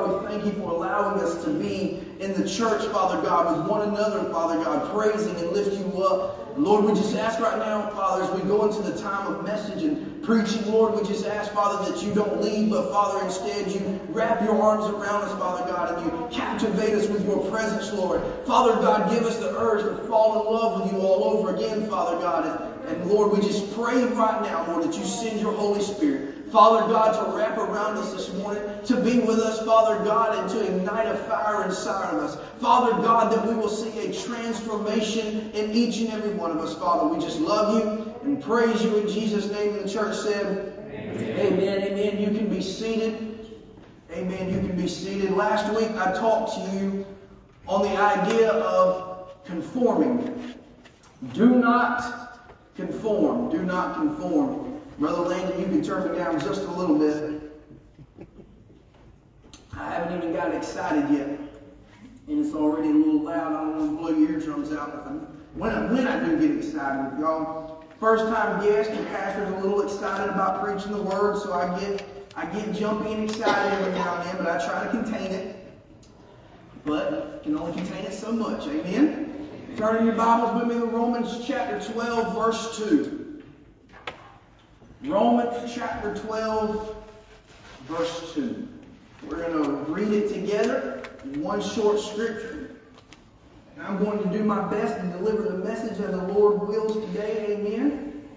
God, we thank you for allowing us to be in the church, Father God, with one another, Father God, praising and lift you up. Lord, we just ask right now, Father, as we go into the time of message and preaching, Lord, we just ask, Father, that you don't leave, but Father, instead you wrap your arms around us, Father God, and you captivate us with your presence, Lord. Father God, give us the urge to fall in love with you all over again, Father God. And, and Lord, we just pray right now, Lord, that you send your Holy Spirit. Father God, to wrap around us this morning, to be with us, Father God, and to ignite a fire inside of us. Father God, that we will see a transformation in each and every one of us, Father. We just love you and praise you in Jesus' name. And the church said, Amen. Amen. Amen. You can be seated. Amen. You can be seated. Last week I talked to you on the idea of conforming. Do not conform. Do not conform. Brother Landon, you can turn me down just a little bit. I haven't even got excited yet. And it's already a little loud. I don't want to blow your eardrums out when, I, when I do get excited y'all. First time guest, the pastor's a little excited about preaching the word, so I get I get jumpy and excited every now and then, but I try to contain it. But can only contain it so much. Amen? Turning your Bibles with me to Romans chapter 12, verse 2. Romans chapter 12, verse 2. We're going to read it together in one short scripture. And I'm going to do my best to deliver the message as the Lord wills today. Amen.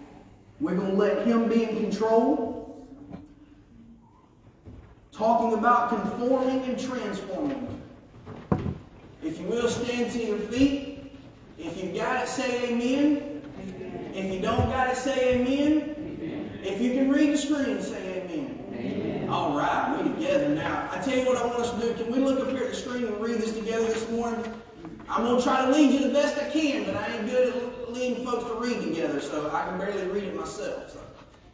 We're going to let Him be in control. Talking about conforming and transforming. If you will, stand to your feet. If you got it, say amen. If you don't got it, say amen. If you can read the screen, say amen. amen. All right, we together now. I tell you what I want us to do. Can we look up here at the screen and read this together this morning? I'm going to try to lead you the best I can, but I ain't good at leading folks to read together, so I can barely read it myself. So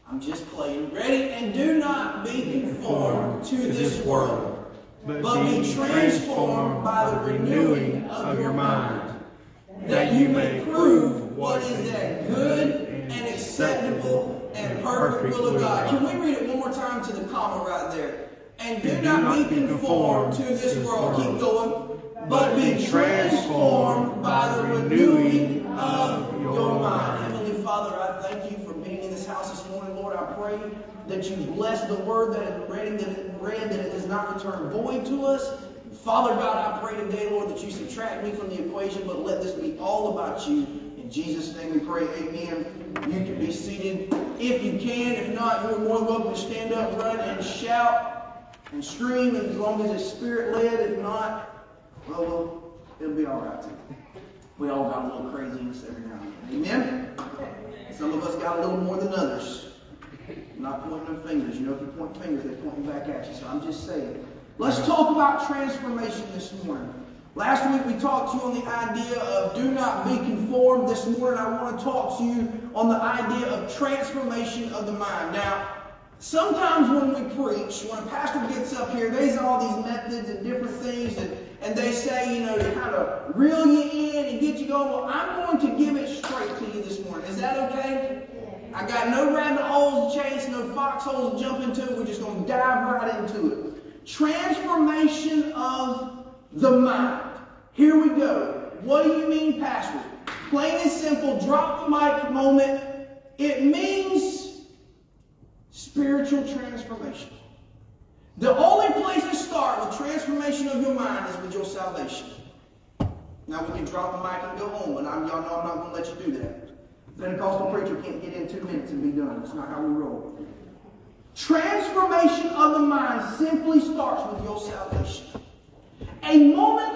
I'm just playing. Ready? And do not be conformed to this world, but be transformed by the renewing of your mind, that you may prove what is that good and acceptable and perfect will of God. Can we read it one more time to the comma right there? And do, not, be conformed to this world. Keep going. But be transformed by the renewing of your mind. Heavenly Father, I thank you for being in this house this morning. Lord, I pray that you bless the word that is read, that it read, that it does not return void to us. Father God, I pray today, Lord, that you subtract me from the equation, but let this be all about you. In Jesus' name we pray, amen. You can be seated if you can. If not, you're more than welcome to stand up, run, and shout and scream as long as it's spirit led. If not, well, well it'll be all right. We all got a little craziness every now and then. Amen? Some of us got a little more than others. I'm not pointing no fingers. You know, if you point fingers, they're pointing back at you. So I'm just saying. Let's talk about transformation this morning. Last week we talked to you on the idea of do not be conformed. This morning I want to talk to you on the idea of transformation of the mind. Now, sometimes when we preach, when a pastor gets up here, there's all these methods and different things, and, and they say, you know, to kind of reel you in and get you going. Well, I'm going to give it straight to you this morning. Is that okay? I got no rabbit holes to chase, no foxholes to jump into. We're just going to dive right into it. Transformation of the mind. Here we go. What do you mean, Pastor? Plain and simple, drop the mic moment. It means spiritual transformation. The only place to start with transformation of your mind is with your salvation. Now we can drop the mic and go home, but I'm, y'all know I'm not going to let you do that. Pentecostal preacher can't get in two minutes and be done. That's not how we roll. Transformation of the mind simply starts with your salvation. A moment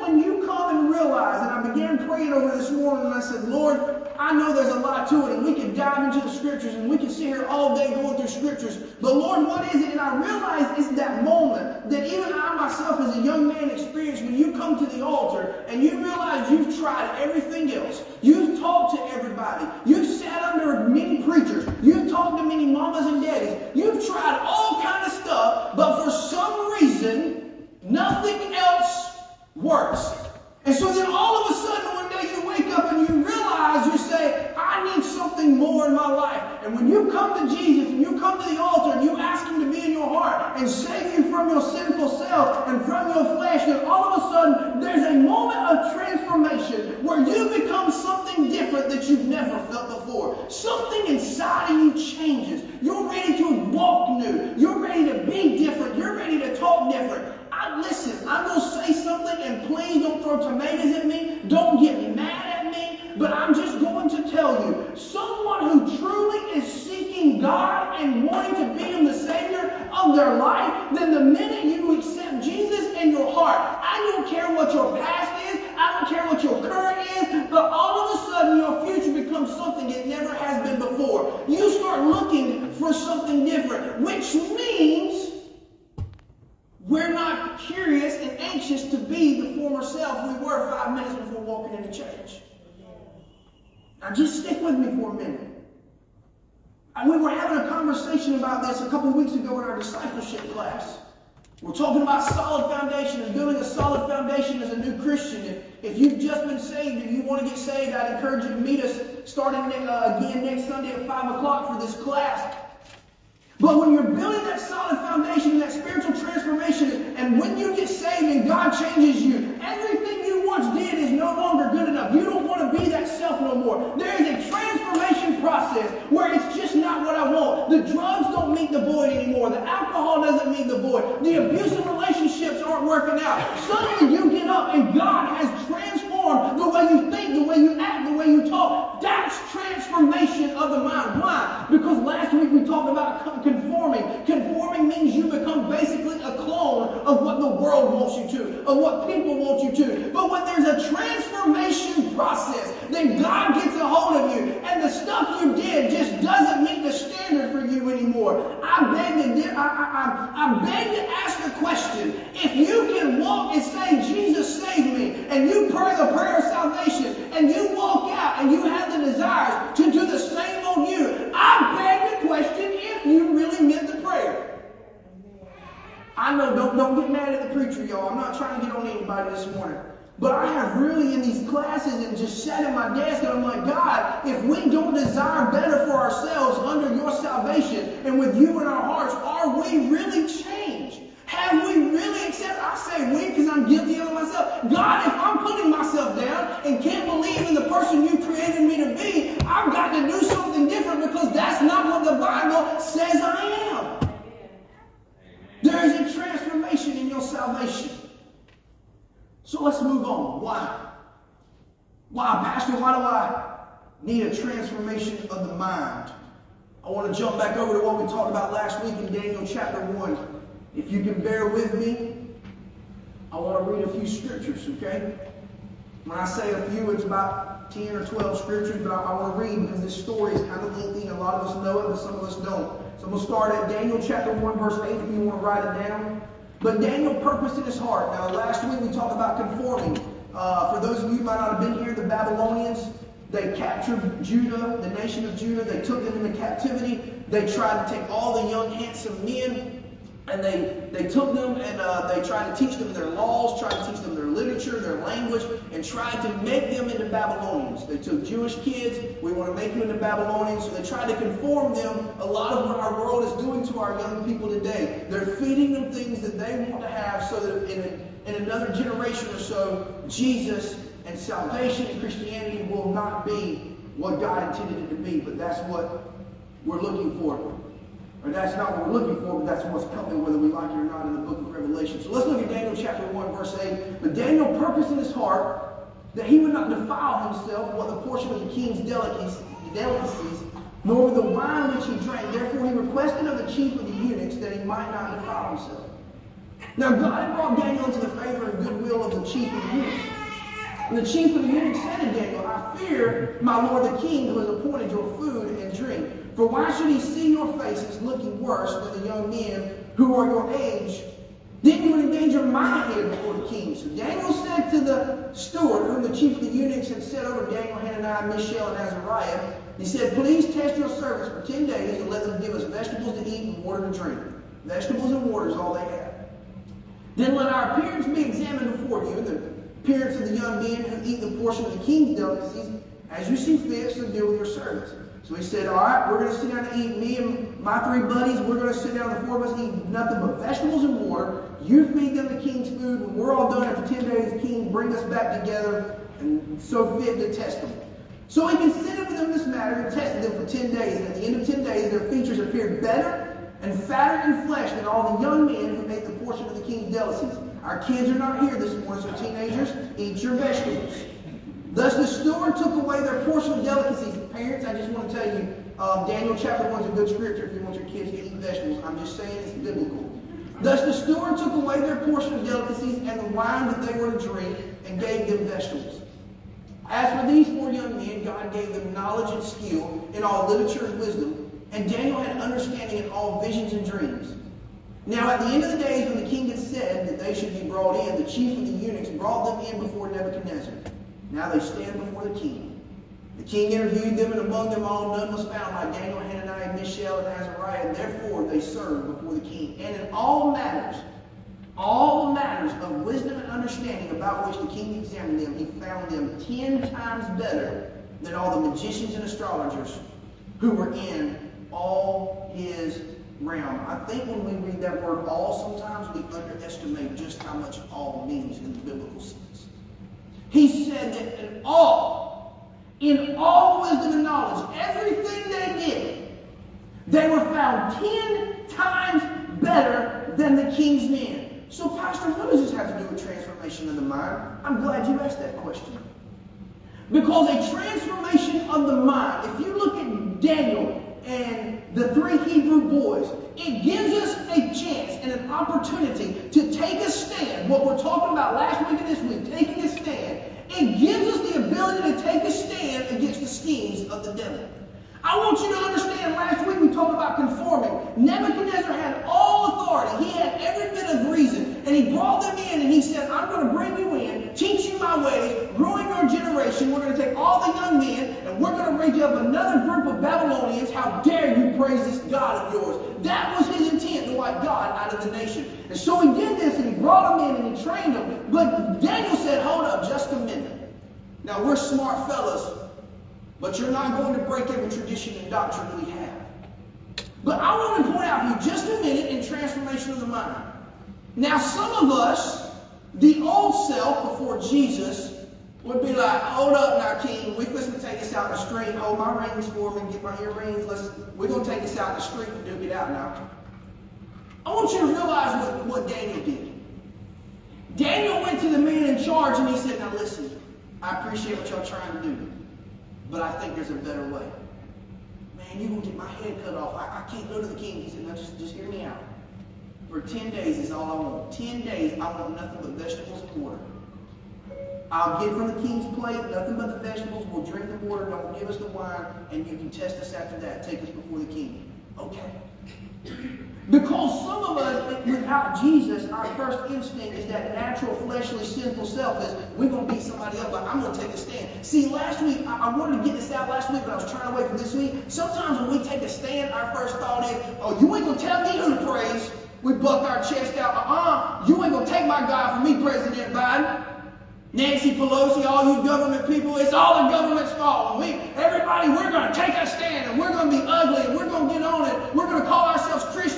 praying over this morning, and I said, Lord, I know there's a lot to it, and we can dive into the scriptures, and we can sit here all day going through scriptures. But Lord, what is it? And I realized it's that moment that even I myself, as a young man, experienced when you come to the altar and you realize you've tried everything else. You've talked to everybody. You've sat under many preachers. You've talked to many mamas and daddies. You've tried all kind of stuff, but for some reason, nothing else works. And so then all of a sudden, one day you wake up and you realize, you say, I need something more in my life. And when you come to Jesus and you come to the altar and you ask Him to be in your heart and save you from your sinful self and from your flesh, then all of a sudden there's a moment of transformation where you become something different that you've never felt before. Something inside of you changes. You're ready to walk new. You're ready to be different. You're ready to talk different. I listen, I'm gonna say something and please don't throw tomatoes at me. Don't get mad at me. But I'm just going to tell you, someone who truly is seeking God and wanting to be Him the Savior of their life, then the minute you accept Jesus in your heart, I don't care what your past is, I don't care what your current is, but all of a sudden your future becomes something it never has been before. You start looking for something different, which means we're not curious and anxious to be the former self we were five minutes before walking into church. Now just stick with me for a minute. We were having a conversation about this a couple weeks ago in our discipleship class. We're talking about solid foundation and building a solid foundation as a new Christian. If, if you've just been saved and you want to get saved, I'd encourage you to meet us starting uh, again next Sunday at 5 o'clock for this class. But when you're building that solid foundation, that and when you get saved and God changes you, everything you once did is no longer good enough. You don't want to be that self no more. There is a transformation process where it's just not what I want. The drugs don't meet the void anymore. The alcohol doesn't meet the void. The abusive relationships aren't working out. Suddenly you get up and God has the way you think, the way you act, the way you talk. That's transformation of the mind. Why? Because last week we talked about conforming. Conforming means you become basically a clone of what the world wants you to, of what people want you to. But when there's a transformation process, then God gets a hold of you, and the stuff you did just doesn't meet the standard for you anymore. I beg to, I, I, I beg to ask the question: If you can walk and say, "Jesus, save me," and you pray the prayer of salvation, and you walk out and you have the desire to do the same on you, I beg the question if you really meant the prayer. I know, don't, don't get mad at the preacher, y'all. I'm not trying to get on anybody this morning. But I have really in these classes and just sat at my desk and I'm like, God, if we don't desire better for ourselves under your salvation and with you in our hearts, are we really salvation. So let's move on. Why? Why, Pastor? Why do I need a transformation of the mind? I want to jump back over to what we talked about last week in Daniel chapter 1. If you can bear with me, I want to read a few scriptures, okay? When I say a few, it's about 10 or 12 scriptures, but I, I want to read because this story is kind of lengthy and a lot of us know it, but some of us don't. So I'm going to start at Daniel chapter 1, verse 8, if you want to write it down. But Daniel purposed in his heart. Now, last week we talked about conforming. Uh, for those of you who might not have been here, the Babylonians, they captured Judah, the nation of Judah. They took them into captivity. They tried to take all the young, handsome men and they, they took them and uh, they tried to teach them their laws, tried to teach them their literature, their language, and tried to make them into Babylonians. They took Jewish kids, we want to make you into Babylonians, so they tried to conform them. A lot of what our world is doing to our young people today. They're feeding them things that they want to have so that in, a, in another generation or so, Jesus and salvation and Christianity will not be what God intended it to be, but that's what we're looking for. Or that's not what we're looking for, but that's what's coming, whether we like it or not, in the book of Revelation. So let's look at Daniel chapter 1, verse 8. But Daniel purposed in his heart that he would not defile himself with a portion of the king's delicacies, nor with the wine which he drank. Therefore he requested of the chief of the eunuchs that he might not defile himself. Now God had brought Daniel into the favor and goodwill of the chief of the eunuchs. And the chief of the eunuchs said to Daniel, I fear, my lord the king, who has appointed your food and drink. For why should he see your faces looking worse than the young men who are your age? Then you endanger my head before the king. So Daniel said to the steward, whom the chief of the eunuchs had set over Daniel, Hananiah, Mishael, and Azariah, he said, Please test your servants for ten days and let them give us vegetables to eat and water to drink. Vegetables and water is all they have. Then let our appearance be examined before you, and the appearance of the young men who eat the portion of the king's delicacies, as you see fit, so deal with your servants. So he said, all right, we're going to sit down and eat. Me and my three buddies, we're going to sit down, the four of us, eat nothing but vegetables and water. You feed them the king's food. When we're all done after 10 days, king, bring us back together and so fit to test them. So he considered with them this matter and tested them for 10 days. And at the end of 10 days, their features appeared better and fatter in flesh than all the young men who made the portion of the king's delicacies. Our kids are not here this morning, so teenagers, eat your vegetables. Thus the steward took away their portion of delicacies. Parents, I just want to tell you, Um, Daniel chapter 1 is a good scripture if you want your kids to eat vegetables. I'm just saying it's biblical. Thus the steward took away their portion of delicacies and the wine that they were to drink and gave them vegetables. As for these four young men, God gave them knowledge and skill in all literature and wisdom, and Daniel had understanding in all visions and dreams. Now at the end of the days when the king had said that they should be brought in, the chief of the eunuchs brought them in before Nebuchadnezzar. Now they stand before the king. The king interviewed them, and among them all none was found like Daniel, Hananiah, Mishael, and Azariah, and therefore they served before the king. And in all matters, all matters of wisdom and understanding about which the king examined them, he found them ten times better than all the magicians and astrologers who were in all his realm. I think when we read that word all, sometimes we underestimate just how much all means in the biblical sense. He said that in all, in all wisdom and knowledge, everything they did, they were found ten times better than the king's men. So, Pastor, what does this have to do with transformation of the mind? I'm glad you asked that question. Because a transformation of the mind, if you look at Daniel and the three Hebrew boys, it gives us a chance and an opportunity to take a stand. What we're talking about last week and this week, taking a stand. Gives us the ability to take a stand against the schemes of the devil. I want you to understand, last week we talked about conforming. Nebuchadnezzar had all authority. He had every bit of reason. And he brought them in and he said, I'm going to bring you in, teach you my ways, ruin your generation. We're going to take all the young men and we're going to raise up another group of Babylonians. How dare you praise this God of yours? That was his intent to wipe God out of the nation. And so he did this and he brought them in and he trained them. But Daniel said, hold up just a minute. Now we're smart fellas but you're not going to break every tradition and doctrine we have. But I want to point out here just a minute in transformation of the mind. Now, some of us, the old self before Jesus, would be like, hold up now, King, we're going to take this out the street. Hold my rings for me, get my earrings. Let's, we're going to take this out the street and duke it out now. I want you to realize what, what Daniel did. Daniel went to the man in charge and he said, now listen, I appreciate what y'all trying to do. But I think there's a better way. Man, you're going to get my head cut off. I, I can't go to the king. He said, no, just, just hear me out. For 10 days is all I want. 10 days, I want nothing but vegetables and water. I'll get from the king's plate, nothing but the vegetables. We'll drink the water. Don't give us the wine. And you can test us after that. Take us before the king. Okay. Because some of us, without Jesus, our first instinct is that natural, fleshly, sinful self is we're going to beat somebody up, but I'm going to take a stand. See, last week, I, I, wanted to get this out last week, but I was trying to wait for this week. Sometimes when we take a stand, our first thought is, oh, you ain't going to tell me who to praise. We buck our chest out. Uh-uh, you ain't going to take my God from me, President Biden. Nancy Pelosi, all you government people, it's all the government's fault. We, everybody, we're going to take a stand and we're going to be ugly and we're going to get on it. We're going to call ourselves Christians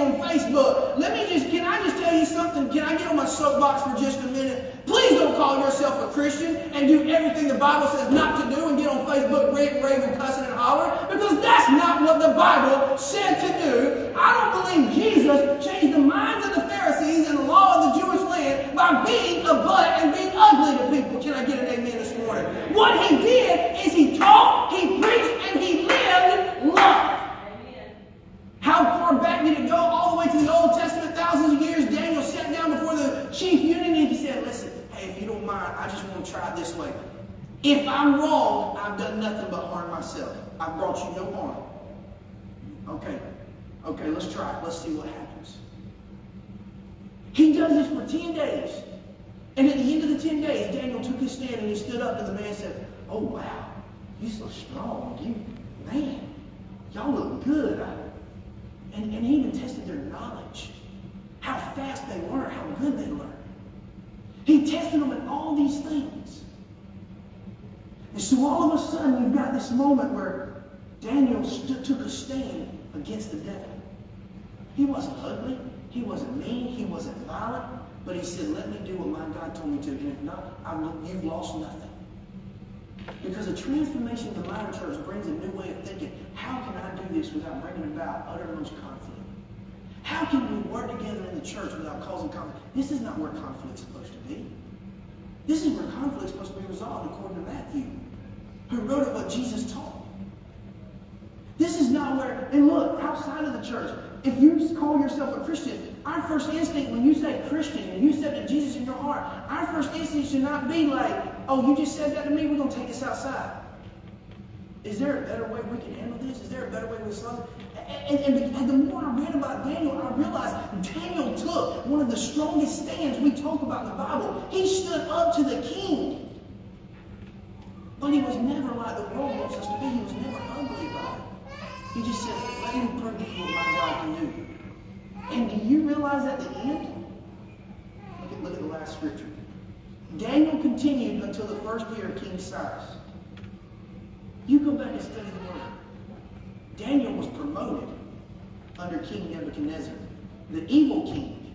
on Facebook. Let me just, can I just tell you something? Can I get on my soapbox for just a minute? Please don't call yourself a Christian and do everything the Bible says not to do and get on Facebook, rant and cussing and holler because that's not what the Bible said to do. I don't believe Jesus changed the minds of the Pharisees and the law of the Jewish land by being a butt and being ugly to people. Can I get an amen this morning? What he did is he taught, he preached, and he lived love. How far back did it go? All the way to the Old Testament, thousands of years. Daniel sat down before the chief eunuch and he said, Listen, hey, if you don't mind, I just want to try this way. If I'm wrong, I've done nothing but harm myself. I've brought you no harm. Okay, okay, let's try it. Let's see what happens. He does this for 10 days. And at the end of the 10 days, Daniel took his stand and he stood up and the man said, Oh, wow, you're so strong. You, man, y'all look good. And, and he even tested their knowledge, how fast they learn, how good they learn. He tested them in all these things. And so all of a sudden, you've got this moment where Daniel took a stand against the devil. He wasn't ugly. He wasn't mean. He wasn't violent. But he said, let me do what my God told me to. And if not, I'm, you've lost nothing. Because a transformation of the mind church brings a new way of thinking. How can I do this without bringing about uttermost conflict? How can we work together in the church without causing conflict? This is not where conflict's supposed to be. This is where conflict's supposed to be resolved according to Matthew, who wrote it what Jesus taught. This is not where, and look, outside of the church, if you call yourself a Christian, our first instinct when you say Christian and you said Jesus in your heart, our first instinct should not be like, oh, you just said that to me, we're going to take this outside. Is there a better way we can handle this? Is there a better way to solve it? And, and, and, the more I read about Daniel, I realized Daniel took one of the strongest stands we talk about in the Bible. He stood up to the king. But he was never like the world wants us to be. He was never ugly about it. He just said, let me prove what my God can do. And do you realize at the end? Look at, look at the last scripture. Daniel continued until the first year of King Cyrus. You go back and study the word. Daniel was promoted under King Nebuchadnezzar, the evil king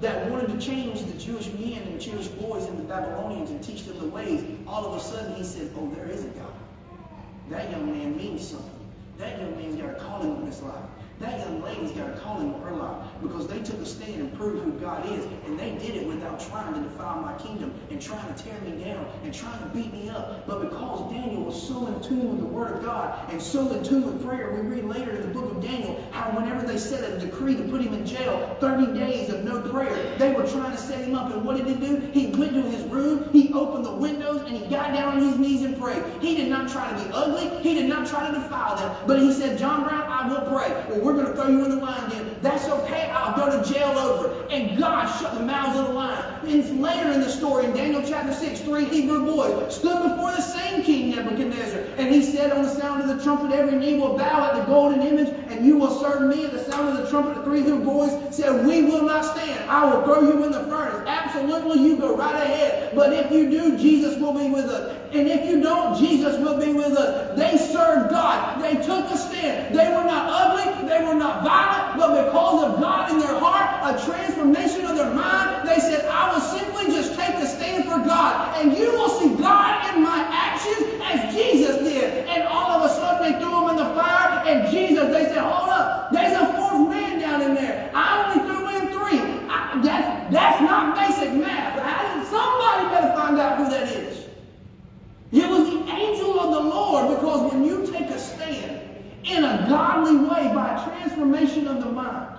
that wanted to change the Jewish men and Jewish boys into Babylonians and teach them the ways. All of a sudden he said, oh, there is a God. That young man means something. That young man's got a calling in his life. That young lady's got a calling in her life because they took a stand and proved who God is. And they did it without trying to defile my kingdom and trying to tear me down and trying to beat me up. But because Daniel was so in tune with the Word of God and so in tune with prayer, we read later in the book of Daniel how whenever they set a decree to put him in jail, 30 days of no prayer, they were trying to set him up. And what did he do? He went to his room, he opened the windows, and he got down on his knees and prayed. He did not try to be ugly. He did not try to defile them. But he said, John Brown, I will pray. Well, we're going to throw you in the lion den. That's okay. I'll go to jail over. And God shut the mouths of the lion. And later in the story, in Daniel chapter 6, three Hebrew boys stood before the same king Nebuchadnezzar. And he said, On the sound of the trumpet, every knee will bow at the golden image, and you will serve me. At the sound of the trumpet, the three Hebrew boys said, We will not stand. I will throw you in the furnace. Absolutely, you go right ahead. But if you do, Jesus will be with us. And if you don't, Jesus will be with us. They served God. They took a stand. They were not ugly. They were not violent. But because of God in their heart, a transformation of their mind, they said, I will simply just take a stand for God. And you will see God in my actions as Jesus did. And all of a sudden they threw him in the fire. And Jesus, they said, hold up. There's a fourth man down in there. I only threw in three. I, that's, that's not basic math. I, somebody better find out who that is. It was the angel of the Lord because when you take a stand in a godly way by transformation of the mind,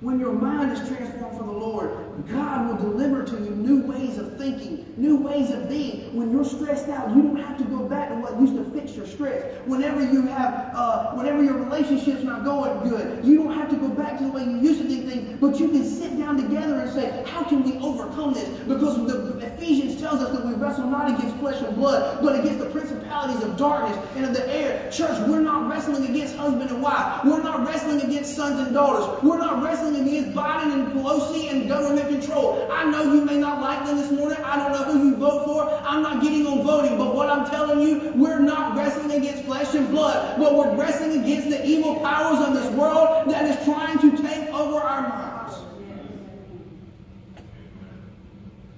when your mind is transformed for the Lord, God will deliver to you new ways of thinking, new ways of being. When you're stressed out, you don't have to go back to what used to fix your stress. Whenever you have, uh, whenever your relationship's not going good, you don't have to go back to the way you used to do things, but you can sit down together and say, how can we overcome this? Because the Ephesians tells us that we wrestle not against flesh and blood, but against the principalities of darkness and of the air. Church, we're not wrestling against husband and wife. We're not wrestling against sons and daughters. We're not wrestling against Biden and Pelosi and government control. I know you may not like them this morning. I don't know who you vote for. I'm not getting on voting. But what I'm telling you, we're not wrestling against flesh and blood, but we're wrestling against the evil powers of this world that is trying to take over our minds.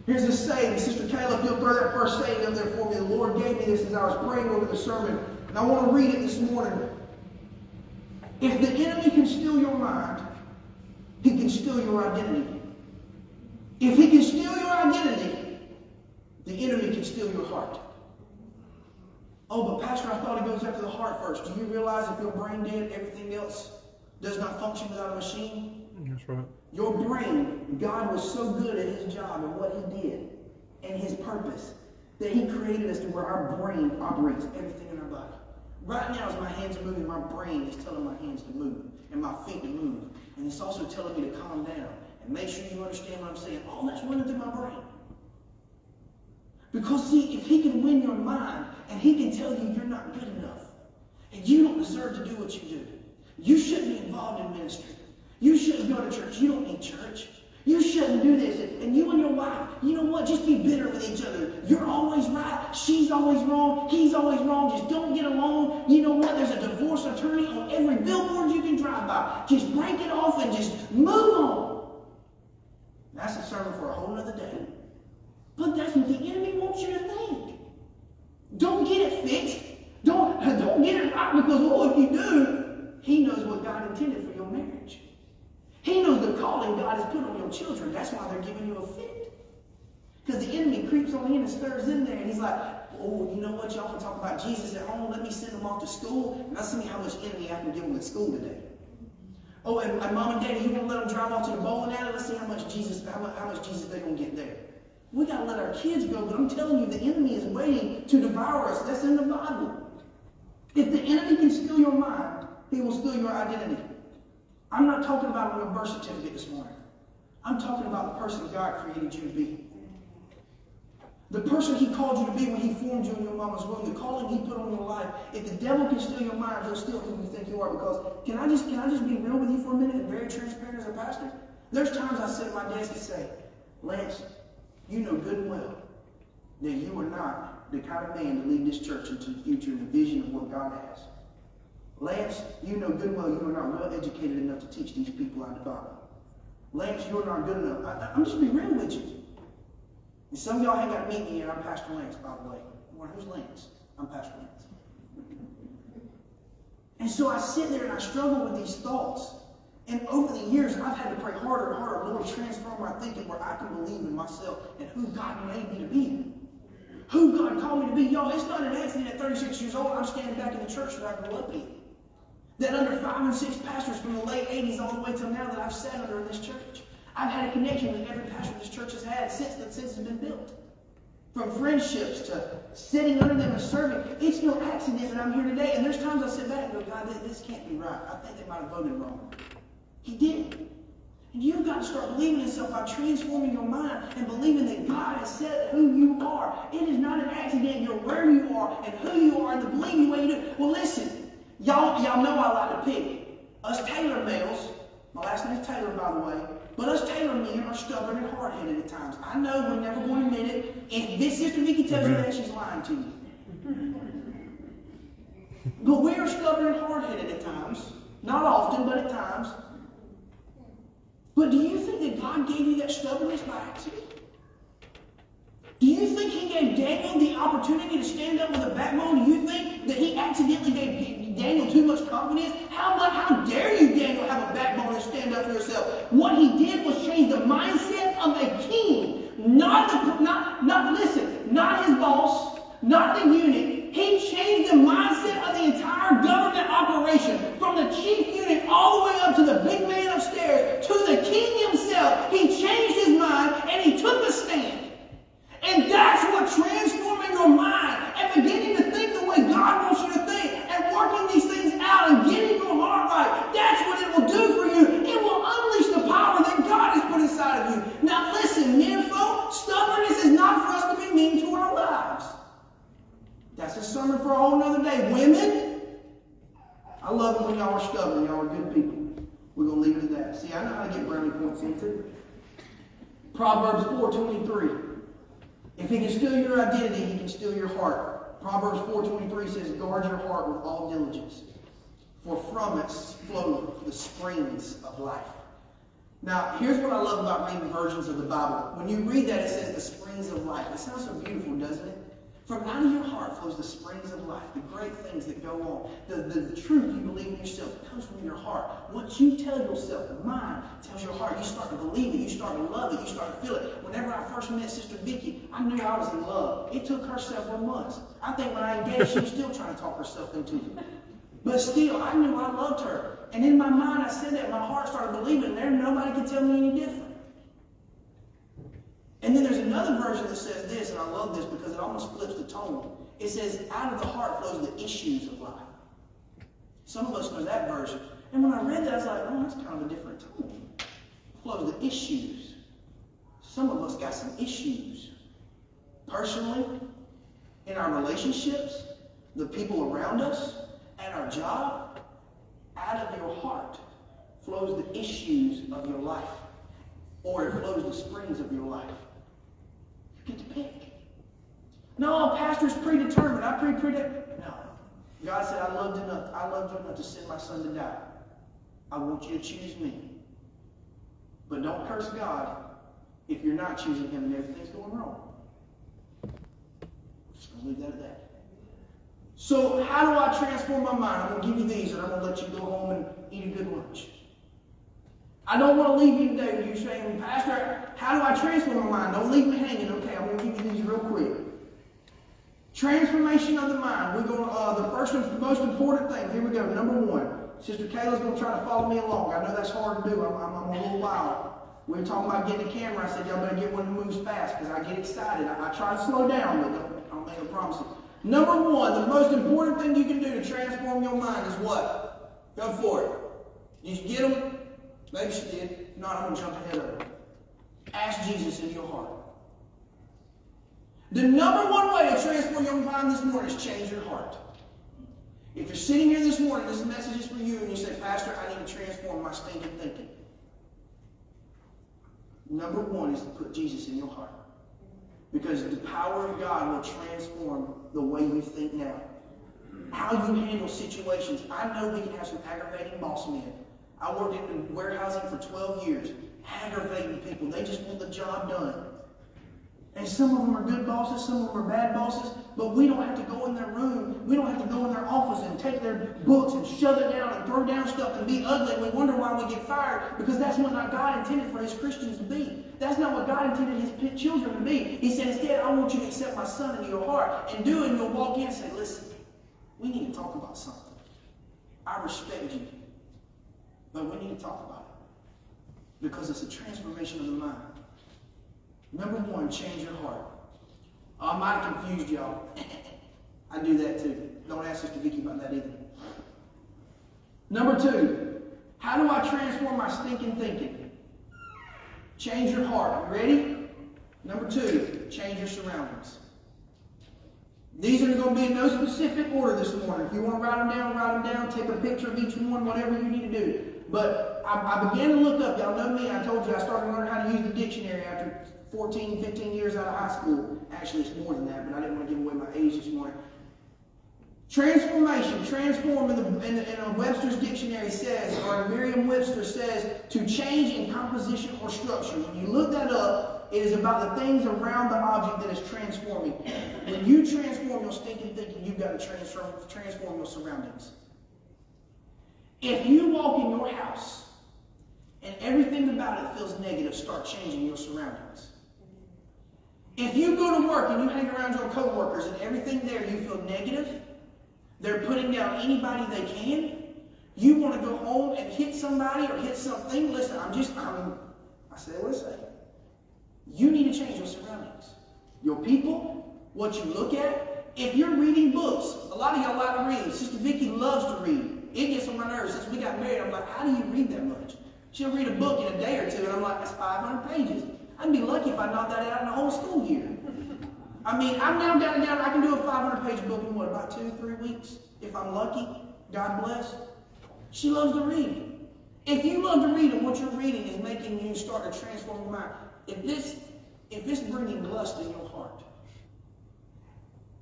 Here's a saying. Sister Kayla, you'll throw that first saying up there for me. The Lord gave me this as I was praying over the sermon. And I want to read it this morning. If the enemy can steal your mind, he can steal your identity. If he can steal your identity, the enemy can steal your heart. Oh, but Pastor, I thought he goes after the heart first. Do you realize if your brain dead, everything else does not function without a machine? That's right. Your brain, God was so good at his job and what he did and his purpose that he created us to where our brain operates everything in our body. Right now, as my hands are moving, my brain is telling my hands to move and my feet to move. And it's also telling me to calm down and make sure you understand what I'm saying. All that's running through my brain. Because, see, if he can win your mind and he can tell you you're not good enough and you don't deserve to do what you do, you shouldn't be involved in ministry. You shouldn't go to church. You don't need church. You shouldn't do this. And you and your wife, you know what? Just be bitter with each other. You're always right. She's always wrong. He's always wrong. Just don't get along. You know what? There's a divorce attorney on every billboard you can drive by. Just break it off and just move on. That's a sermon for a whole other day. But that's what the enemy wants you to think. Don't get it fixed. Don't, don't get it right because, oh, if you do, he knows what God intended for your marriage. He knows the calling God has put on your children. That's why they're giving you a fit. Because the enemy creeps on in and stirs in there, and he's like, oh, you know what? Y'all to talk about Jesus at home? Let me send them off to school, and I'll see how much energy I can give them at school today. Oh, and, and mom and daddy, you want to let them drive off to the bowling alley? Let's see how much Jesus, how much, how much Jesus they're to get there. We got to let our kids go, but I'm telling you, the enemy is waiting to devour us. That's in the Bible. If the enemy can steal your mind, he will steal your identity. I'm not talking about your birth certificate this morning. I'm talking about the person God created you to be. The person he called you to be when he formed you in your mama's womb, the calling he put on your life. If the devil can steal your mind, he'll steal who you think you are. Because can I just can I just be real with you for a minute and very transparent as a pastor? There's times I sit at my desk and say, Lance, you know good and well that you are not the kind of man to lead this church into the future and the vision of what God has. Lance, you know good and well you are not well educated enough to teach these people out the Bible. Lance, you're not good enough. I, I'm just being real with you. And some of y'all ain't got to meet me yet. I'm Pastor Lance, by the way. Who's Lance? I'm Pastor Lance. And so I sit there and I struggle with these thoughts. And over the years, I've had to pray harder and harder, Lord, transform my thinking where I can believe in myself and who God made me to be. Who God called me to be. Y'all, it's not an accident at 36 years old, I'm standing back in the church that I grew up in. That under five and six pastors from the late 80s all the way till now that I've sat under in this church. I've had a connection with every pastor this church has had since the since it's been built. From friendships to sitting under them and serving. It's no accident that I'm here today. And there's times I sit back and go, God, this can't be right. I think they might have voted wrong. He didn't. And you've got to start believing in yourself by transforming your mind and believing that God has said who you are. It is not an accident. You're where you are and who you are and the believing way you do. Well, listen, y'all, y'all know I like to pick. Us Taylor males, my last name is Taylor, by the way, but us Taylor men are stubborn and hard-headed at times. I know we're never going to admit it. If this Sister Vicky tells you that, she's lying to you. But we are stubborn and hard-headed at times. Not often, but at times. But do you think that God gave you that stubbornness by accident? Do you think he gave Daniel the opportunity to stand up with a backbone? Do you think that he accidentally gave Daniel too much confidence? How, how dare you, Daniel, have a backbone and stand up for yourself? What he did was change the mindset of a king. Not the, not, not, listen, not his boss, not the eunuch. He changed the mindset of the entire government operation from the chief eunuch all the way up to the big man upstairs to the king himself. He changed his mind and he took a stand. And that's what transforming your mind and beginning to think the way God wants you to think and working these things out and getting your heart right. That's what it will do for you. It will unleash the power that God has put inside of you. Now listen, men folk, stubbornness is not for us to be mean to our wives. That's a sermon for a whole nother day. Women, I love it when y'all are stubborn. Y'all are good people. We're going to leave it at that. See, I know how to get brownie points into. Proverbs 4.23. If he can steal your identity, he can steal your heart. Proverbs 4.23 says, guard your heart with all diligence, for from it flow the springs of life. Now, here's what I love about reading versions of the Bible. When you read that, it says the springs of life. It sounds so beautiful, doesn't it? From out of your heart flows the springs of life, the great things that go on. The, the, the, truth you believe in yourself comes from your heart. What you tell yourself, the mind tells your heart. You start to believe it. You start to love it. You start to feel it. Whenever I first met Sister Vicky, I knew I was in love. It took her several months. I think when I engaged, she was still trying to talk herself into it. But still, I knew I loved her. And in my mind, I said that. My heart started believing, and there nobody could tell me any different. And then there's another version that says this, and I love this because it almost flips the tone. It says, out of the heart flows the issues of life. Some of us know that version. And when I read that, I was like, oh, that's kind of a different tone. Flows the issues. Some of us got some issues. Personally, in our relationships, the people around us, at our job, out of your heart flows the issues of your life. Or it flows the springs of your life get to pick. No, pastor's predetermined. I pre predetermined. No. God said, I loved enough. I loved you enough to send my son to die. I want you to choose me. But don't curse God if you're not choosing him and everything's going wrong. Just to leave that at that. So how do I transform my mind? I'm going to give you these and I'm going to let you go home and eat a good lunch. I don't want to leave you today with you saying, Pastor, how do I transform my mind? Don't leave me hanging. Okay, I'm going to give you these real quick. Transformation of the mind. We're going. Uh, the first most important thing. Here we go. Number one. Sister Kayla's going to try to follow me along. I know that's hard to do. I'm, I'm, I'm a little wild. We were talking about getting a camera. I said, y'all better get one that moves fast because I get excited. I, I, try to slow down, but don't, I don't make no promises. Number one, the most important thing you can do to transform your mind is what? Go for it. You get them? Maybe she did. Not, I'm going to jump ahead of her. Ask Jesus in your heart. The number one way to transform your mind this morning is change your heart. If you're sitting here this morning, this message is for you, and you say, Pastor, I need to transform my stinking thinking. Number one is to put Jesus in your heart. Because the power of God will transform the way you think now. How you handle situations. I know we can have some aggravating boss men. I worked in warehousing for 12 years. Aggravating people. They just want the job done. And some of them are good bosses, some of them are bad bosses, but we don't have to go in their room, we don't have to go in their office and take their books and shove it down and throw down stuff and be ugly. We wonder why we get fired because that's what not God intended for his Christians to be. That's not what God intended his children to be. He said, instead, I want you to accept my son into your heart and do it, and you'll walk in and say, listen, we need to talk about something. I respect you, but we need to talk about it because it's a transformation of the mind. Number one, change your heart. I might have confused y'all. I do that too. Don't ask Sister Vicky about that either. Number two, how do I transform my stinking thinking? Change your heart. You ready? Number two, change your surroundings. These are going to be in no specific order this morning. If you want to write them down, write them down. Take a picture of each one, whatever you need to do. But I, I began to look up. Y'all know me. I told you I started learning how to use the dictionary after 14, 15 years out of high school. Actually, it's more than that, but I didn't want to give away my age this morning. Transformation, transform in, the, in, in a Webster's dictionary says, or Merriam-Webster says, to change in composition or structure. When you look that up, it is about the things around the object that is transforming. When you transform your stinking thinking, you've got to transform, transform your surroundings. If you walk in your house and everything about it feels negative, start changing your surroundings. If you go to work and you hang around your coworkers and everything there you feel negative, they're putting down anybody they can. You want to go home and hit somebody or hit something. Listen, I'm just, I'm, I say what I say. You need to change your surroundings. Your people, what you look at. If you're reading books, a lot of y'all like to read. Sister Vicky loves to read. It gets on my nerves. Since we got married, I'm like, how do you read that much? She'll read a book in a day or two, and I'm like, that's 500 pages. I'd be lucky if I knocked that out in a whole school year. I mean, I'm now got it down. I can do a 500 page book in what, about two, three weeks? If I'm lucky. God bless. She loves to read. If you love to read and what you're reading is making you start to transform your mind, if this, if it's bringing lust in your heart,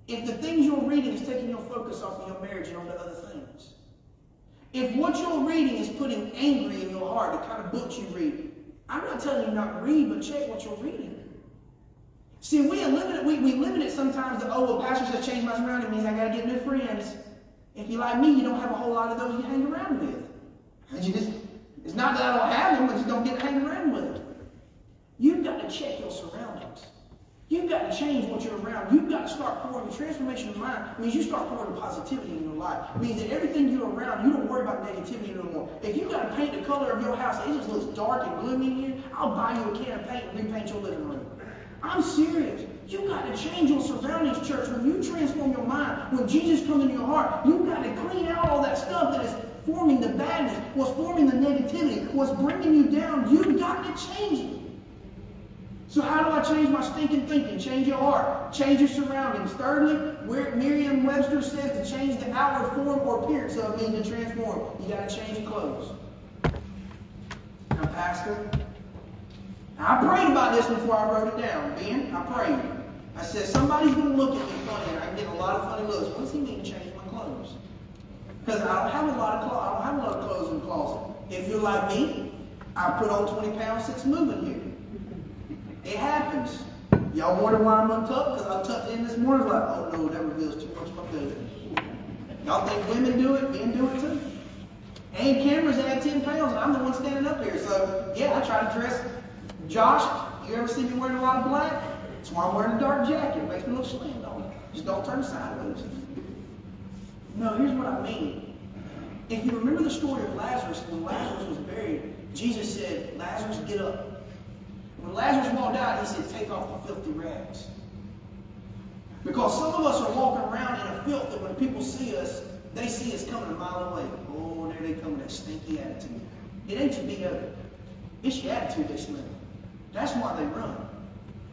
if the things you're reading is taking your focus off of your marriage and onto other things, if what you're reading is putting angry in your heart, the kind of books you read, I'm not telling you not to read, but check what you're reading. See, we limit we, we limit it sometimes to, oh, well, pastor says change my surroundings means I got to get new friends. If you're like me, you don't have a whole lot of those you hang around with. And you just, it's not that I don't have them, but just don't get to hang around with them. You've got to check your surroundings. You've got to change what you're around. You've got to start pouring the transformation of mind. Means you start pouring positivity in your life. It means that everything you're around, you don't worry about negativity no more. If you've got to paint the color of your house, it just looks dark and gloomy in here, I'll buy you a can of paint and repaint your living room. I'm serious. You've got to change your surroundings, church. When you transform your mind, when Jesus comes into your heart, you've got to clean out all that stuff that is forming the badness, what's forming the negativity, what's bringing you down. You've got to change it. So how do I change my stinking thinking? Change your heart. Change your surroundings. Thirdly, Merriam-Webster says to change the outward form or appearance of means to transform. You got to change your clothes. Now, Pastor, I prayed about this before I wrote it down, Ben. I prayed. I said, somebody's going to look at me funny, and I get a lot of funny looks. What does he mean to change my clothes? Because I don't have a lot of clothes. I don't have a lot of clothes in the closet. If you're like me, I put on 20 pounds since moving here. It happens. Y'all wonder why I'm untucked? Because I tucked in this morning. Like, oh no, that reveals too much my belly. Y'all think women do it? Men do it too? And cameras add 10 pounds, and I'm the one standing up here. So, yeah, I try to dress. Josh, you ever see me wearing a lot of black? That's why I'm wearing a dark jacket. It makes me look slim, don't it? Just don't turn sideways. No, here's what I mean. If you remember the story of Lazarus, when Lazarus was buried, Jesus said, Lazarus, get up. When Lazarus walked out, he said, take off the filthy rags. Because some of us are walking around in a filth that when people see us, they see us coming a mile away. Oh, there they come with that stinky attitude. It ain't your BO. It's your attitude they smell. That's why they run.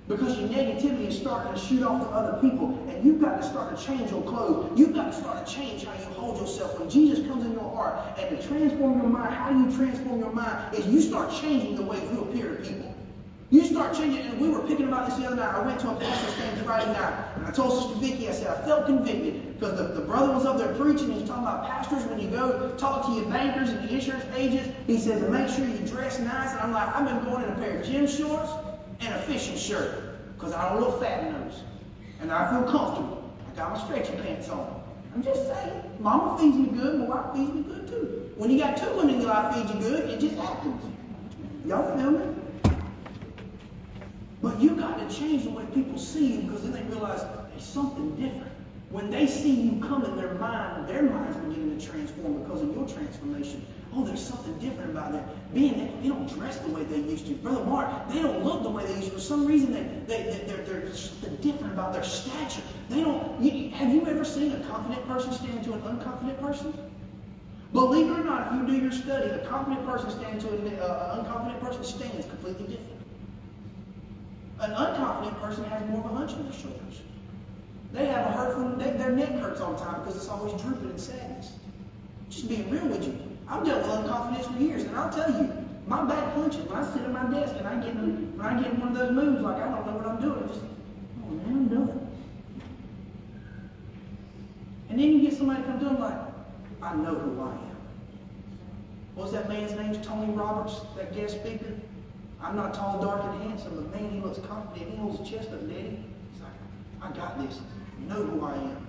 Because your negativity is starting to shoot off to other people, and you've got to start to change your clothes. You've got to start to change how you hold yourself. When Jesus comes in your heart and to transform your mind, how do you transform your mind? Is you start changing the way you appear to people. You start changing, and we were picking about this the other night. I went to a pastor's stand Friday night, and I told Sister Vicky, I said, I felt convicted because the, the brother was up there preaching. He was talking about pastors when you go talk to your bankers and the insurance agents. He said to make sure you dress nice. And I'm like, I've been going in a pair of gym shorts and a fishing shirt because I don't look fat nose. And I feel comfortable. I got my stretchy pants on. I'm just saying, mama feeds me good, my wife feeds me good too. When you got two women in your life feed you good, it just happens. Y'all feel me? But you got to change the way people see you because then they realize there's something different. When they see you come in their mind, their mind's beginning to transform because of your transformation. Oh, there's something different about that. Being they, they don't dress the way they used to. Brother Mark, they don't look the way they used to. For some reason, they, they, they, they're, they're something different about their stature. They don't. You, have you ever seen a confident person stand to an unconfident person? Believe it or not, if you do your study, a confident person standing to an uh, unconfident person stands completely different. An unconfident person has more of a hunch on their shoulders. They have a hurtful, they, their neck hurts all the time because it's always drooping in sadness. Just being real with you. I've dealt with unconfidence for years, and I'll tell you, my back punches when I sit at my desk and I get in, when I get in one of those moods like I don't know what I'm doing. Just, oh man, I'm doing. And then you get somebody come to them like, I know who I am. What was that man's name? Tony Roberts, that guest speaker. I'm not tall, dark, and handsome, but man, he looks confident. He holds his chest up, Daddy. He's like, I got this. You know who I am.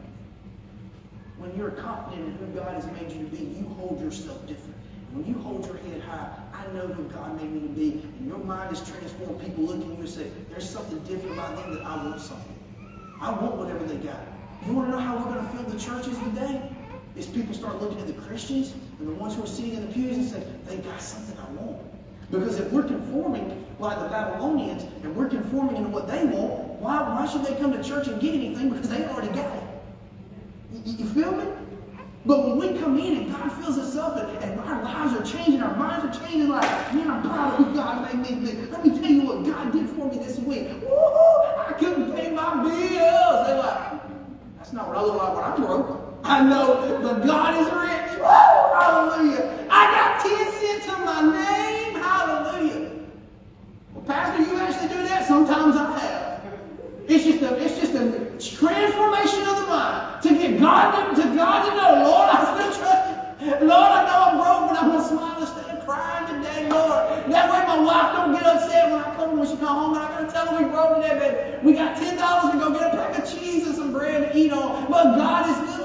When you're confident in who God has made you to be, you hold yourself different. When you hold your head high, I know who God made me to be, and your mind is transformed. People look at you and say, there's something different about them that I want something. I want whatever they got. You want to know how we're going to fill the churches today? Is people start looking at the Christians and the ones who are sitting in the pews and say, they got something I want. Because if we're conforming like the Babylonians and we're conforming into what they want, why, why should they come to church and get anything? Because they already got it. You, you feel me? But when we come in and God fills us up and, and, our lives are changing, our minds are changing, like, man, I'm proud of who God made me. Let me tell you what God did for me this week. Woo! I couldn't pay my bills. They're like, that's not what I look like when I'm broke. I know, but God is rich. Woo! Hallelujah. I got 10 cents on my name. Pastor, you actually do that? Sometimes I have. It's just a, it's just a transformation of the mind to get God to, to God to know, Lord, I still trust you. Lord, I know I'm broke, but I'm gonna smile instead of crying today, Lord. That way my wife don't get upset when I come when she come home and I gotta tell her we broke today, baby. We got ten dollars to go get a pack of cheese and some bread to eat on. But God is good.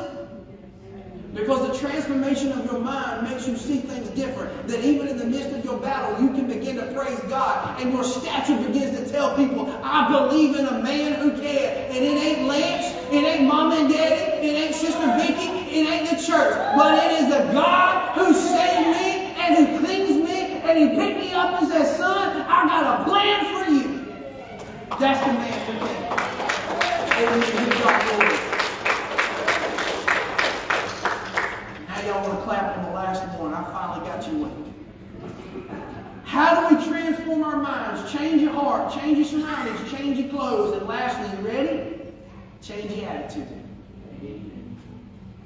Because the transformation of your mind makes you see things different. That even in the midst of your battle, you can begin to praise God. And your stature begins to tell people, I believe in a man who can. And it ain't Lance, it ain't mom and daddy, it ain't Sister Vicky, it ain't the church. But it is the God who saved me and who cleans me and he picked me up and says, son, I got a plan for you. That's the man who can. Amen. Y'all want to clap on the last one. I finally got you one. How do we transform our minds? Change your heart, change your surroundings, change your clothes, and lastly, you ready? Change your attitude.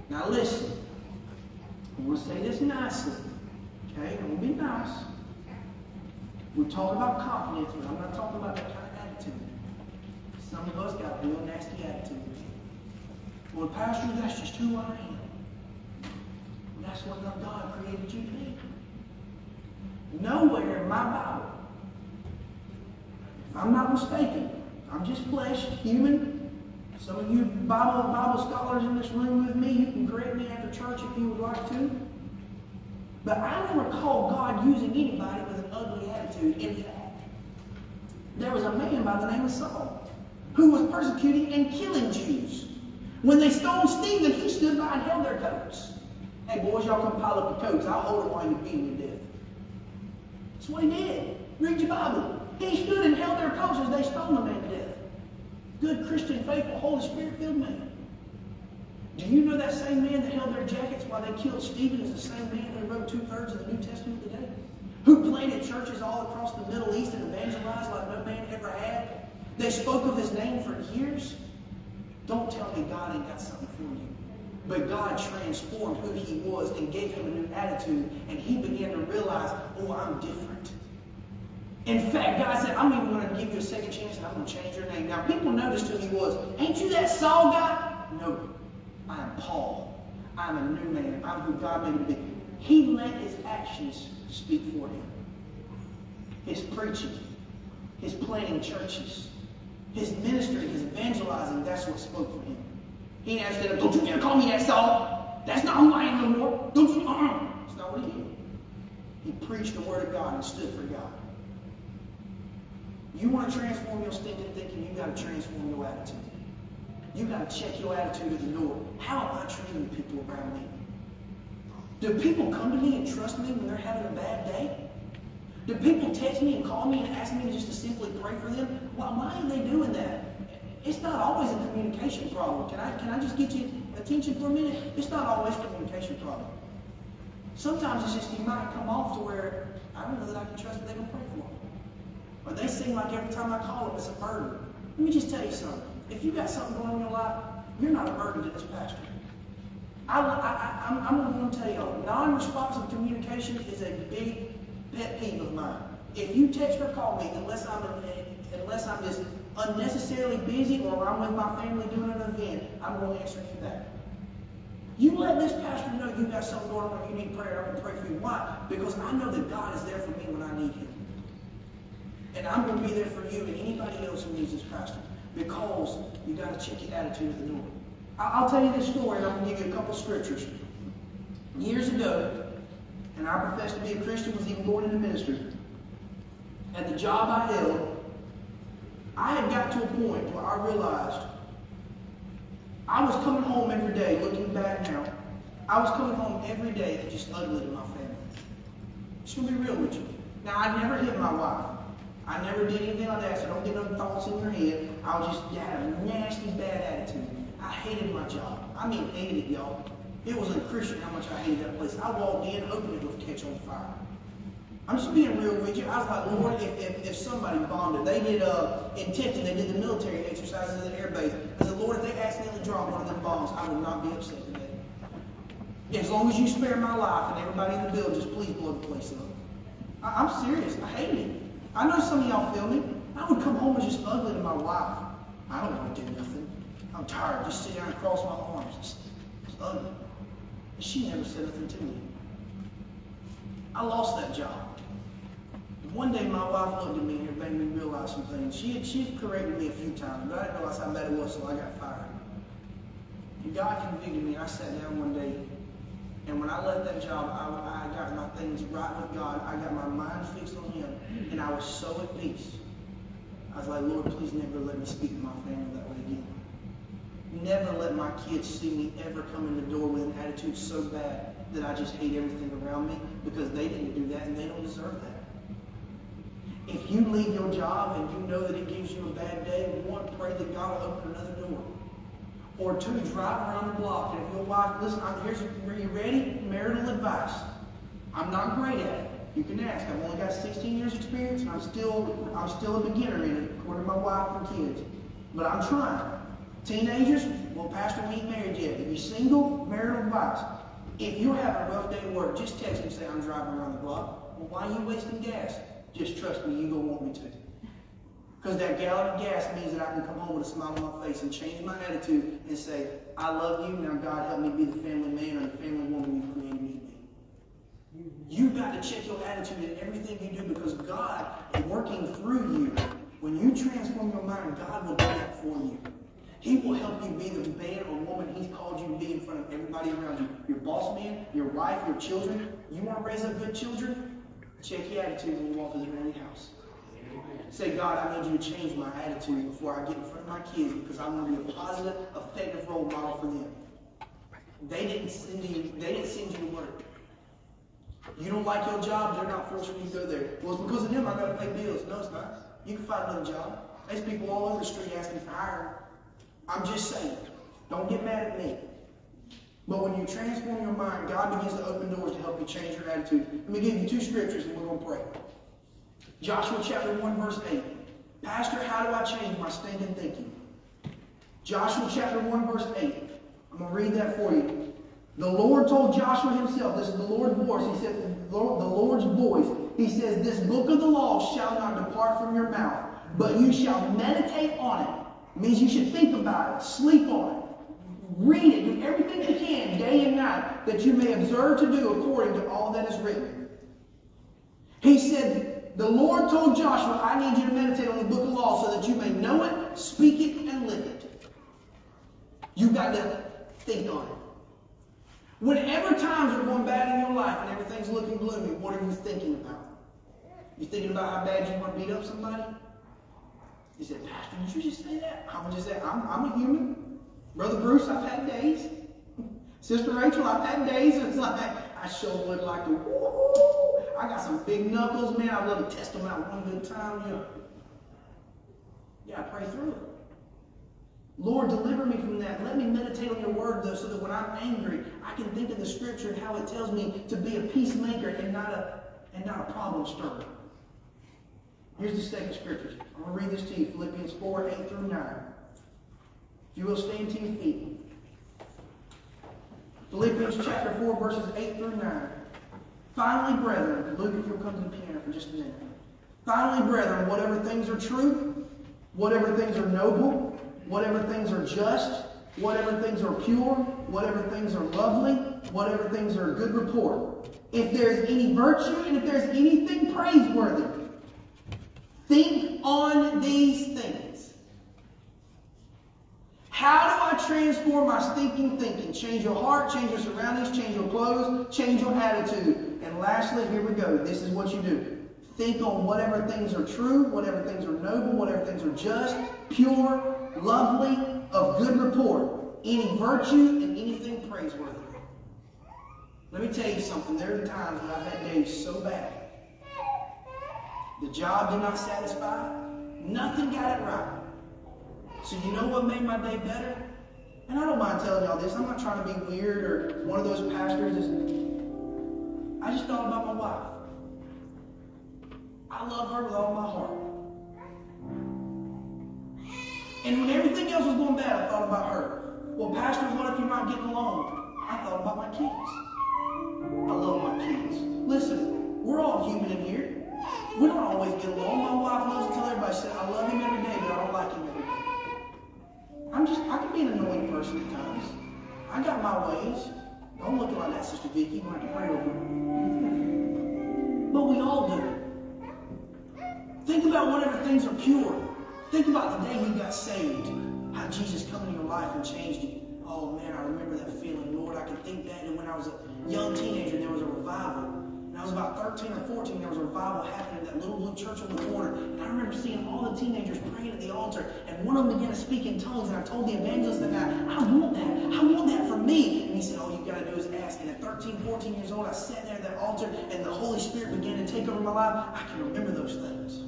Now listen. I want to say this nicely. Okay? I'm going to be nice. We're talking about confidence, but I'm not talking about that kind of attitude. Some of us got real nasty attitude. Well, Pastor, that's just who I am. That's what God created you to be. Nowhere in my Bible, if I'm not mistaken, I'm just flesh, human. Some of you Bible, Bible scholars in this room with me, you can correct me after church if you would like to. But I don't recall God using anybody with an ugly attitude. In fact, there was a man by the name of Saul who was persecuting and killing Jews. When they stoned Stephen, he stood by and held their coats. Hey, boys, y'all come pile up your coats. I'll hold it while you beat me to death. That's what he did. Read your Bible. He stood and held their coats as they stoned the man to death. Good Christian, faithful, Holy Spirit filled man. Do you know that same man that held their jackets while they killed Stephen is the same man who wrote two thirds of the New Testament today? Who planted churches all across the Middle East and evangelized like no man ever had? They spoke of his name for years. Don't tell me God ain't got something for you. But God transformed who he was and gave him a new attitude, and he began to realize, oh, I'm different. In fact, God said, I'm even going to give you a second chance and I'm going to change your name. Now, people noticed who he was. Ain't you that Saul guy? No. I am Paul. I'm a new man. I'm who God made me to be. He let his actions speak for him. His preaching, his planting churches, his ministry, his evangelizing, that's what spoke for him. He didn't ask don't you dare call me that Saul. That's not who I am no more. Don't you, uh-uh. That's not what he did. He preached the word of God and stood for God. You want to transform your stinking thinking, you got to transform your attitude. You got to check your attitude at the door. How am I treating the people around me? Do people come to me and trust me when they're having a bad day? Do people text me and call me and ask me just to simply pray for them? Why are they doing that? It's not always a communication problem. Can I, can I just get you attention for a minute? It's not always a communication problem. Sometimes it's just you might come off to where I don't know that I can trust that they're going to pray for me. Or they seem like every time I call them, it's a burden. Let me just tell you something. If you got something going on in your life, you're not a burden to this pastor. I, I, I, I'm, going to tell you, non-responsive communication is a big pet peeve of mine. If you text or call me, unless I'm unless I'm just unnecessarily busy or I'm with my family doing an event, I'm going to answer you that. You let this pastor know you got something going on, you need prayer, I'm going to pray for you. Why? Because I know that God is there for me when I need him. And I'm going to be there for you and anybody else who needs this pastor. Because you got to check your attitude at the door. I'll tell you this story and I'm going to give you a couple scriptures. Years ago, and I professed to be a Christian, was even going into ministry. At the job I held, I had got to a point where I realized I was coming home every day, looking back now, I was coming home every day and just ugly to my family. Just gonna be real with you. Now, I never hit my wife. I never did anything like that, so don't get no thoughts in your head. I was just, had a nasty, bad attitude. I hated my job. I mean, hated it, y'all. It was unchristian how much I hated that place. I walked in opened it with catch on fire. I'm just being real with you. I was like, Lord, if, if, if somebody bombed it, they did uh, intention, they did the military exercises at the air base. I said, Lord, if they accidentally dropped one of them bombs, I would not be upset today. As long as you spare my life and everybody in the building, just please blow the place up. I, I'm serious. I hate it. I know some of y'all feel me. I would come home and just ugly to my wife. I don't want to do nothing. I'm tired. Just sit down and cross my arms. It's, it's ugly. And she never said nothing to me. I lost that job. One day my wife looked at me and made me realize some things. She had, she had corrected me a few times, but I didn't realize how bad it was, so I got fired. And God convicted me. and I sat down one day, and when I left that job, I, I got my things right with God. I got my mind fixed on Him, and I was so at peace. I was like, Lord, please never let me speak to my family that way again. Never let my kids see me ever come in the door with an attitude so bad that I just hate everything around me because they didn't do that and they don't deserve that. If you leave your job and you know that it gives you a bad day, one, pray that God will open another door. Or two, drive around the block. And if your wife, listen, I'm, here's, are you ready? Marital advice. I'm not great at it. You can ask. I've only got 16 years experience and I'm still, I'm still a beginner in it, according to my wife and kids. But I'm trying. Teenagers, well, Pastor, we ain't married yet. If you're single, marital advice. If you're having a rough day at work, just text me and say, I'm driving around the block. Well, why are you wasting gas? Just trust me, you're going to want me to. Because that gallon of gas means that I can come home with a smile on my face and change my attitude and say, I love you, now God help me be the family man or the family woman you created me to be. You've got to check your attitude in everything you do because God is working through you. When you transform your mind, God will do that for you. He will help you be the man or woman He's called you to be in front of everybody around you. Your boss man, your wife, your children. You want to raise up good children? Check your attitude when you walk through the house. Say, God, I need you to change my attitude before I get in front of my kids because I want to be a positive, effective role model for them. They didn't send you, they didn't send you to work. You don't like your job, they're not forcing you to go there. Well, it's because of them I gotta pay bills. No, it's not. You can find another job. There's people all over the street asking for hiring. I'm just saying. Don't get mad at me. But when you transform your mind, God begins to open doors to help you change your attitude. Let me give you two scriptures and we're going to pray. Joshua chapter 1, verse 8. Pastor, how do I change my stinking thinking? Joshua chapter 1, verse 8. I'm going to read that for you. The Lord told Joshua himself, this is the Lord's voice. He said, the Lord's voice. He says, This book of the law shall not depart from your mouth, but you shall meditate on it. It means you should think about it, sleep on it. Read it, do everything you can, day and night, that you may observe to do according to all that is written. He said, The Lord told Joshua, I need you to meditate on the book of law so that you may know it, speak it, and live it. You've got to think on it. Whenever times are going bad in your life and everything's looking gloomy, what are you thinking about? You thinking about how bad you want to beat up somebody? You said, Pastor, did you just say that? I would just say, I'm, I'm a human. Brother Bruce, I've had days. Sister Rachel, I've had days. It's like, I sure would like to, woo, I got some big knuckles, man. I'd love to test them out one good time. You know. Yeah, I pray through it. Lord, deliver me from that. Let me meditate on your word, though, so that when I'm angry, I can think of the scripture and how it tells me to be a peacemaker and not a, and not a problem stirrer. Here's the second scripture. I'm going to read this to you Philippians 4 8 through 9. If you will stand to your feet. Philippians chapter 4, verses 8 through 9. Finally, brethren, Luke, if you'll come to the piano for just a minute. Finally, brethren, whatever things are true, whatever things are noble, whatever things are just, whatever things are pure, whatever things are lovely, whatever things are a good report. If there's any virtue and if there's anything praiseworthy, think on these things. How do I transform my stinking thinking? Change your heart, change your surroundings, change your clothes, change your attitude. And lastly, here we go. This is what you do. Think on whatever things are true, whatever things are noble, whatever things are just, pure, lovely, of good report, any virtue and anything praiseworthy. Let me tell you something. There are times when I've had days so bad. The job did not satisfy. Nothing got it right. So you know what made my day better? And I don't mind telling y'all this. I'm not trying to be weird or one of those pastors. I just thought about my wife. I love her with all my heart. And when everything else was going bad, I thought about her. Well, Pastor, what if you're not getting along? I thought about my kids. I love my kids. Listen, we're all human in here. We don't always get along. My wife loves to tell everybody, said, I love him every day, but I don't like him every day. I'm just, I can be an annoying person at times. I got my ways. Don't look like that, Sister Vicky. I can pray over But we all do. Think about whatever things are pure. Think about the day you got saved, how Jesus come into your life and changed you. Oh man, I remember that feeling. Lord, I can think back to when I was a young teenager and there was a revival. I was about 13 or 14, there was a revival happening at that little blue church on the corner. And I remember seeing all the teenagers praying at the altar. And one of them began to speak in tongues. And I told the evangelist that night, I want that. I want that for me. And he said, All you got to do is ask. And at 13, 14 years old, I sat there at that altar and the Holy Spirit began to take over my life. I can remember those things.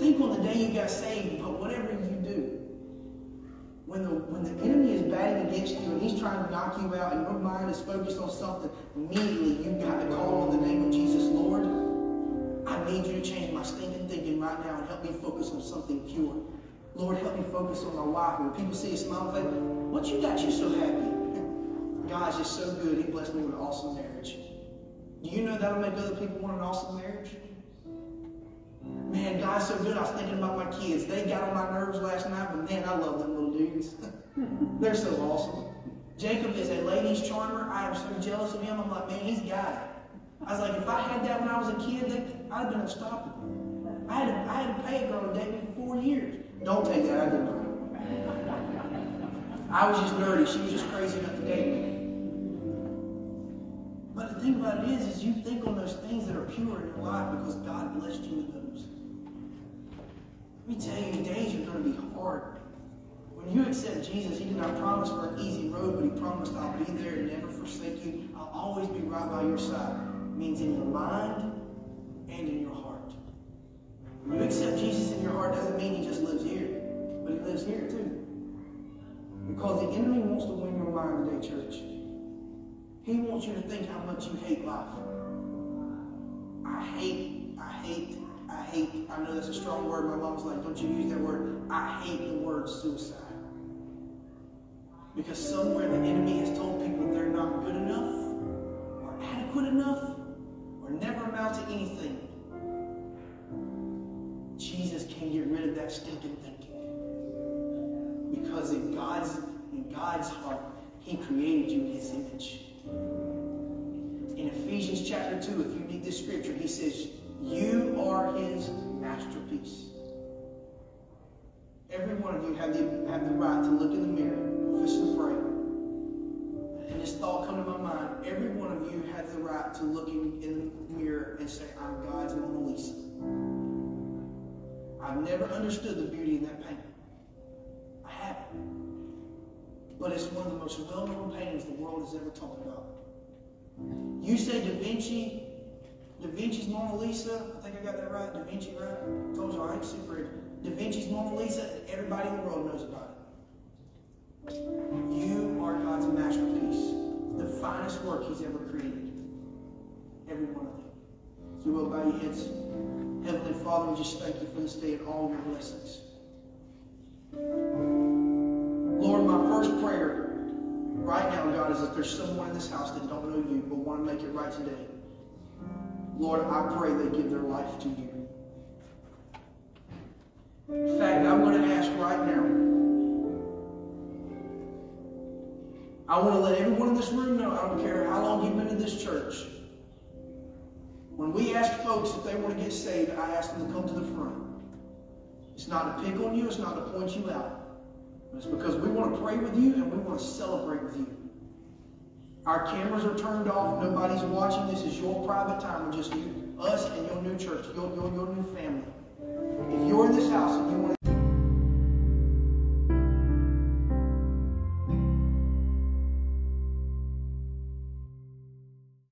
Think on the day you got saved, but whatever when the, when the enemy is batting against you and he's trying to knock you out and your mind is focused on something, immediately you've got to call on the name of Jesus, Lord. I need you to change my stinking thinking right now and help me focus on something pure. Lord, help me focus on my wife. When people see a smile face, what you got you so happy? God's just so good. He blessed me with an awesome marriage. Do you know that'll make other people want an awesome marriage? Man, God's so good. I was thinking about my kids. They got on my nerves last night, but man, I love them little dudes. They're so awesome. Jacob is a ladies' charmer. I am so jealous of him. I'm like, man, he's got it. I was like, if I had that when I was a kid, I'd have been unstoppable. I had, to, I had to pay a girl to date me for four years. Don't take that. I didn't. I was just nerdy. She was just crazy enough to date me. But the thing about it is, is you think on those things that are pure in your life because God blessed you with those. Let me tell you, days are going to be hard. When you accept Jesus, He did not promise for an easy road, but He promised, I'll be there and never forsake you. I'll always be right by your side. It means in your mind and in your heart. When you accept Jesus in your heart doesn't mean He just lives here, but He lives here too. Because the enemy wants to win your mind today, church. He wants you to think how much you hate life. I hate, I hate, I hate. I know that's a strong word. My mom's like, don't you use that word. I hate the word suicide. Because somewhere the enemy has told people they're not good enough, or adequate enough, or never amount to anything. Jesus can get rid of that stinking thinking. Because in God's, in God's heart, He created you in His image. In Ephesians chapter 2, if you read this scripture, he says, You are his masterpiece. Every one of you have the, have the right to look in the mirror, fist and pray. And this thought come to my mind. Every one of you has the right to look in, in the mirror and say, I'm God's Mona Lisa. I've never understood the beauty in that painting. I haven't. But it's one of the most well-known paintings the world has ever talked about. You say Da Vinci, Da Vinci's Mona Lisa, I think I got that right, Da Vinci, right? I told you I ain't super. Da Vinci's Mona Lisa, everybody in the world knows about it. You are God's masterpiece, the finest work He's ever created. Every one of them. So we'll bow your heads. Heavenly Father, we just thank you for this day and all your blessings. Lord, my first prayer right now, God, is if there's someone in this house that don't know you but want to make it right today, Lord, I pray they give their life to you. In fact, I'm going to ask right now. I want to let everyone in this room know, I don't care how long you've been in this church. When we ask folks if they want to get saved, I ask them to come to the front. It's not to pick on you, it's not to point you out. It's because we want to pray with you and we want to celebrate with you. Our cameras are turned off. Nobody's watching. This is your private time with just you, us, and your new church, your, your, your new family. If you're in this house and you want